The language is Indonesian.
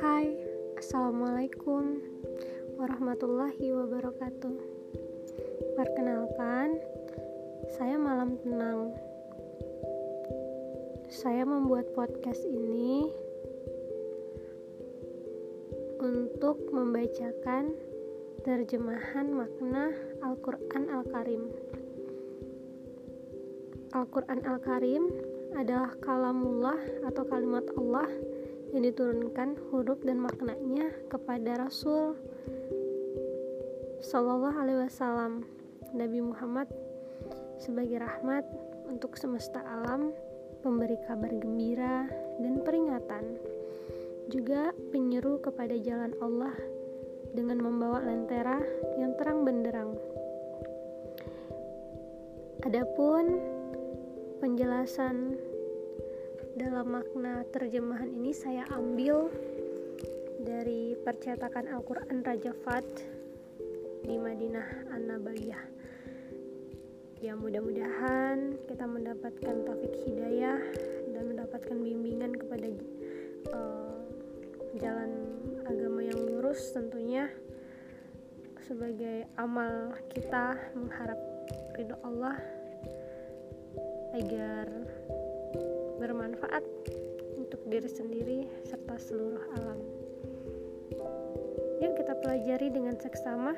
Hai, Assalamualaikum warahmatullahi wabarakatuh. Perkenalkan, saya Malam Tenang. Saya membuat podcast ini untuk membacakan terjemahan makna Al-Quran Al-Karim Al-Quran Al-Karim adalah kalamullah atau kalimat Allah yang diturunkan huruf dan maknanya kepada Rasul Sallallahu Alaihi Wasallam Nabi Muhammad sebagai rahmat untuk semesta alam, pemberi kabar gembira dan peringatan, juga penyeru kepada jalan Allah dengan membawa lentera yang terang benderang. Adapun penjelasan dalam makna terjemahan ini saya ambil dari percetakan Al-Quran Raja Fat di Madinah An-Nabawiyah ya mudah-mudahan kita mendapatkan taufik hidayah dan mendapatkan bimbingan kepada uh, jalan agama yang lurus tentunya sebagai amal kita mengharap ridho Allah agar bermanfaat untuk diri sendiri serta seluruh alam. Yuk kita pelajari dengan seksama.